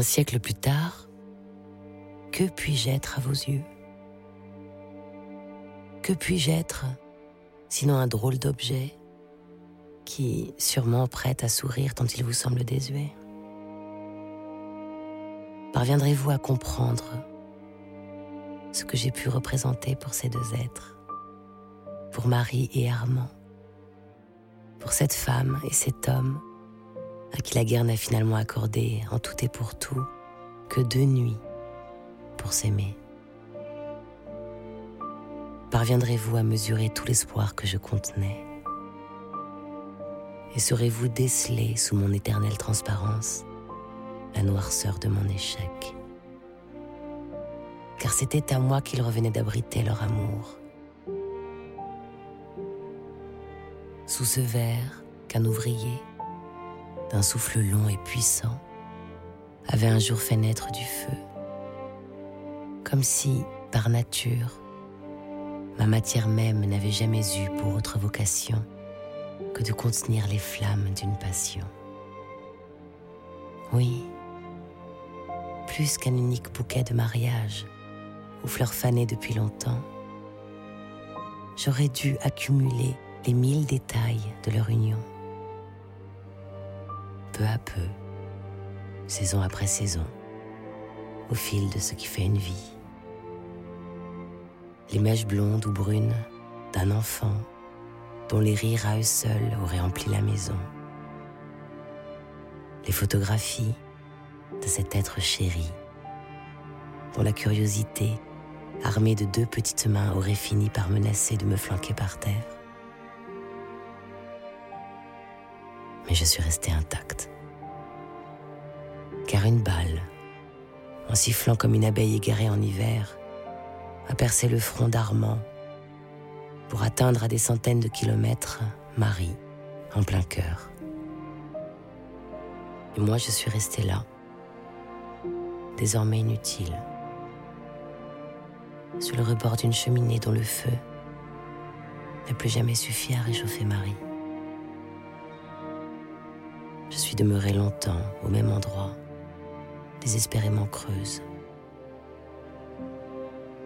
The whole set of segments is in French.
Un siècle plus tard, que puis-je être à vos yeux? Que puis-je être sinon un drôle d'objet qui sûrement prête à sourire tant il vous semble désuet? Parviendrez-vous à comprendre ce que j'ai pu représenter pour ces deux êtres, pour Marie et Armand, pour cette femme et cet homme à qui la guerre n'a finalement accordé en tout et pour tout que deux nuits pour s'aimer. Parviendrez-vous à mesurer tout l'espoir que je contenais? Et saurez-vous déceler sous mon éternelle transparence la noirceur de mon échec? Car c'était à moi qu'il revenait d'abriter leur amour. Sous ce verre qu'un ouvrier, d'un souffle long et puissant, avait un jour fait naître du feu comme si, par nature, ma matière même n'avait jamais eu pour autre vocation que de contenir les flammes d'une passion. Oui, plus qu'un unique bouquet de mariage aux fleurs fanées depuis longtemps, j'aurais dû accumuler les mille détails de leur union. Peu à peu, saison après saison, au fil de ce qui fait une vie. Les mèches blondes ou brunes d'un enfant dont les rires à eux seuls auraient empli la maison. Les photographies de cet être chéri dont la curiosité, armée de deux petites mains, aurait fini par menacer de me flanquer par terre. Mais je suis restée intacte. Car une balle en sifflant comme une abeille égarée en hiver, a percé le front d'Armand pour atteindre à des centaines de kilomètres Marie en plein cœur. Et moi, je suis restée là, désormais inutile, sur le rebord d'une cheminée dont le feu n'a plus jamais suffi à réchauffer Marie. Je suis demeurée longtemps au même endroit désespérément creuse.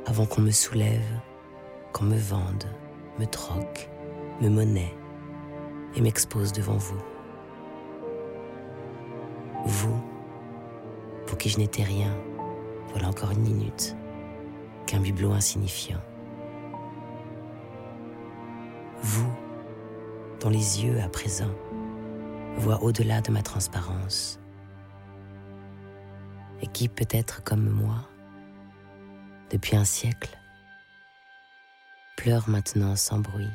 Avant qu'on me soulève, qu'on me vende, me troque, me monnaie et m'expose devant vous. Vous, pour qui je n'étais rien, voilà encore une minute, qu'un bibelot insignifiant. Vous, dont les yeux à présent voient au-delà de ma transparence et qui peut être comme moi, depuis un siècle, pleure maintenant sans bruit,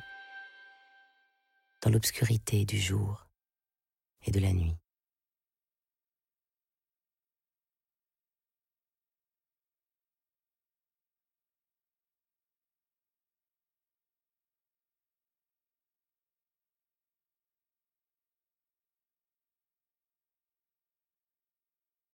dans l'obscurité du jour et de la nuit.